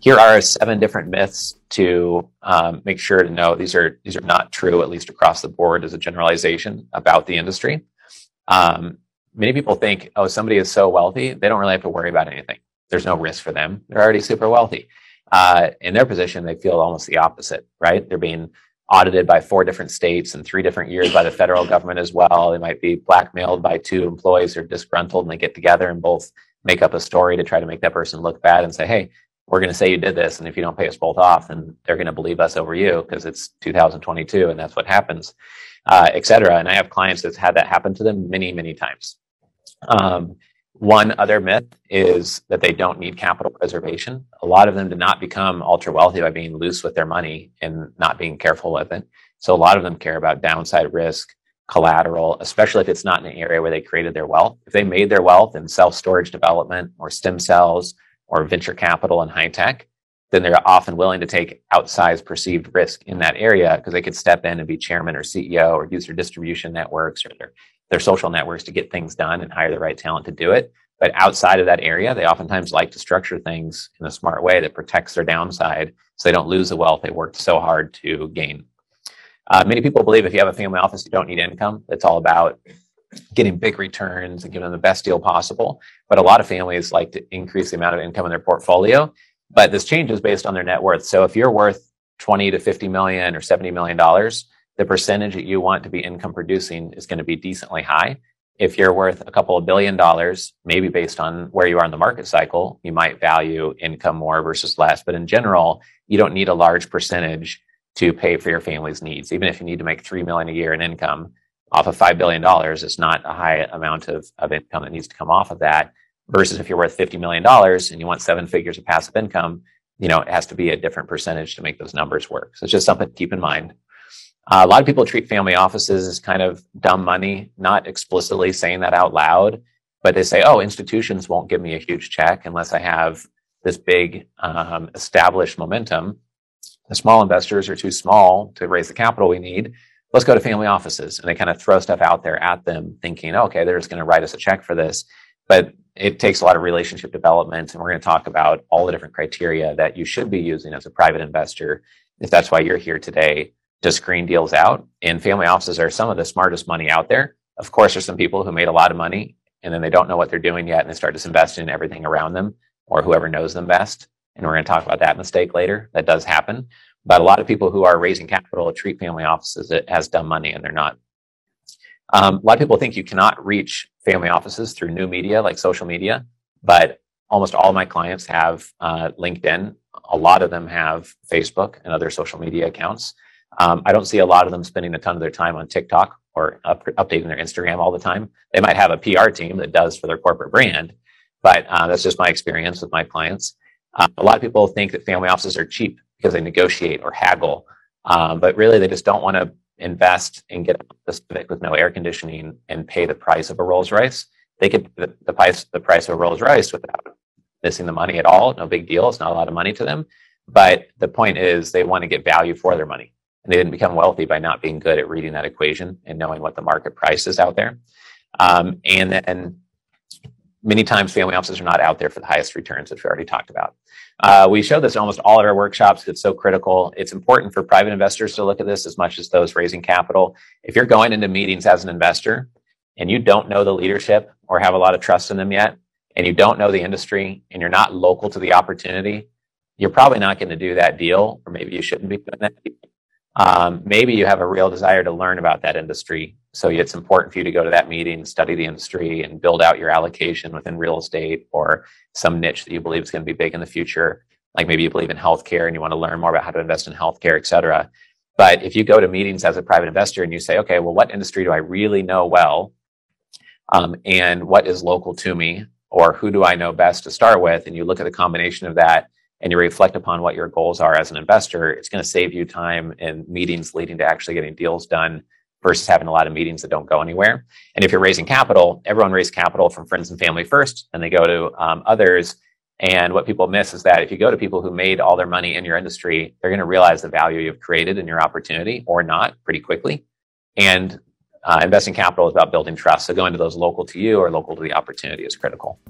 here are seven different myths to um, make sure to know these are these are not true, at least across the board, as a generalization about the industry. Um, many people think, oh, somebody is so wealthy, they don't really have to worry about anything. There's no risk for them. They're already super wealthy. Uh, in their position, they feel almost the opposite, right? They're being audited by four different states and three different years by the federal government as well. They might be blackmailed by two employees who are disgruntled and they get together and both make up a story to try to make that person look bad and say, hey, we're going to say you did this. And if you don't pay us both off, then they're going to believe us over you because it's 2022 and that's what happens, uh, et cetera. And I have clients that's had that happen to them many, many times. Um, one other myth is that they don't need capital preservation. A lot of them did not become ultra wealthy by being loose with their money and not being careful with it. So a lot of them care about downside risk, collateral, especially if it's not in an area where they created their wealth. If they made their wealth in self storage development or stem cells or venture capital and high tech, then they're often willing to take outsized perceived risk in that area because they could step in and be chairman or CEO or use their distribution networks or their their social networks to get things done and hire the right talent to do it. But outside of that area, they oftentimes like to structure things in a smart way that protects their downside so they don't lose the wealth they worked so hard to gain. Uh, many people believe if you have a family office, you don't need income. It's all about getting big returns and giving them the best deal possible. But a lot of families like to increase the amount of income in their portfolio. But this changes based on their net worth. So if you're worth 20 to 50 million or 70 million dollars, the percentage that you want to be income producing is going to be decently high. If you're worth a couple of billion dollars, maybe based on where you are in the market cycle, you might value income more versus less. But in general, you don't need a large percentage to pay for your family's needs. Even if you need to make three million a year in income off of five billion dollars, it's not a high amount of, of income that needs to come off of that. Versus if you're worth fifty million dollars and you want seven figures of passive income, you know, it has to be a different percentage to make those numbers work. So it's just something to keep in mind. Uh, a lot of people treat family offices as kind of dumb money, not explicitly saying that out loud, but they say, oh, institutions won't give me a huge check unless I have this big um, established momentum. The small investors are too small to raise the capital we need. Let's go to family offices. And they kind of throw stuff out there at them, thinking, okay, they're just going to write us a check for this. But it takes a lot of relationship development. And we're going to talk about all the different criteria that you should be using as a private investor, if that's why you're here today to screen deals out. And family offices are some of the smartest money out there. Of course, there's some people who made a lot of money and then they don't know what they're doing yet and they start just investing in everything around them or whoever knows them best. And we're going to talk about that mistake later. That does happen. But a lot of people who are raising capital treat family offices as dumb money and they're not. Um, a lot of people think you cannot reach family offices through new media like social media, but almost all my clients have uh, LinkedIn. A lot of them have Facebook and other social media accounts. Um, I don't see a lot of them spending a ton of their time on TikTok or up, updating their Instagram all the time. They might have a PR team that does for their corporate brand, but uh, that's just my experience with my clients. Uh, a lot of people think that family offices are cheap because they negotiate or haggle, um, but really they just don't want to invest and get a Civic with no air conditioning and pay the price of a Rolls Royce. They could the, the price the price of a Rolls Royce without missing the money at all. No big deal. It's not a lot of money to them. But the point is they want to get value for their money. And they didn't become wealthy by not being good at reading that equation and knowing what the market price is out there. Um, and then many times family offices are not out there for the highest returns, which we already talked about. Uh, we show this in almost all of our workshops. It's so critical. It's important for private investors to look at this as much as those raising capital. If you're going into meetings as an investor and you don't know the leadership or have a lot of trust in them yet, and you don't know the industry and you're not local to the opportunity, you're probably not going to do that deal, or maybe you shouldn't be doing that deal um, maybe you have a real desire to learn about that industry. So it's important for you to go to that meeting, study the industry, and build out your allocation within real estate or some niche that you believe is going to be big in the future. Like maybe you believe in healthcare and you want to learn more about how to invest in healthcare, et cetera. But if you go to meetings as a private investor and you say, okay, well, what industry do I really know well? Um, and what is local to me? Or who do I know best to start with? And you look at the combination of that and you reflect upon what your goals are as an investor, it's going to save you time in meetings leading to actually getting deals done versus having a lot of meetings that don't go anywhere. And if you're raising capital, everyone raises capital from friends and family first, and they go to um, others. And what people miss is that if you go to people who made all their money in your industry, they're going to realize the value you've created in your opportunity or not pretty quickly. And uh, investing capital is about building trust. So going to those local to you or local to the opportunity is critical.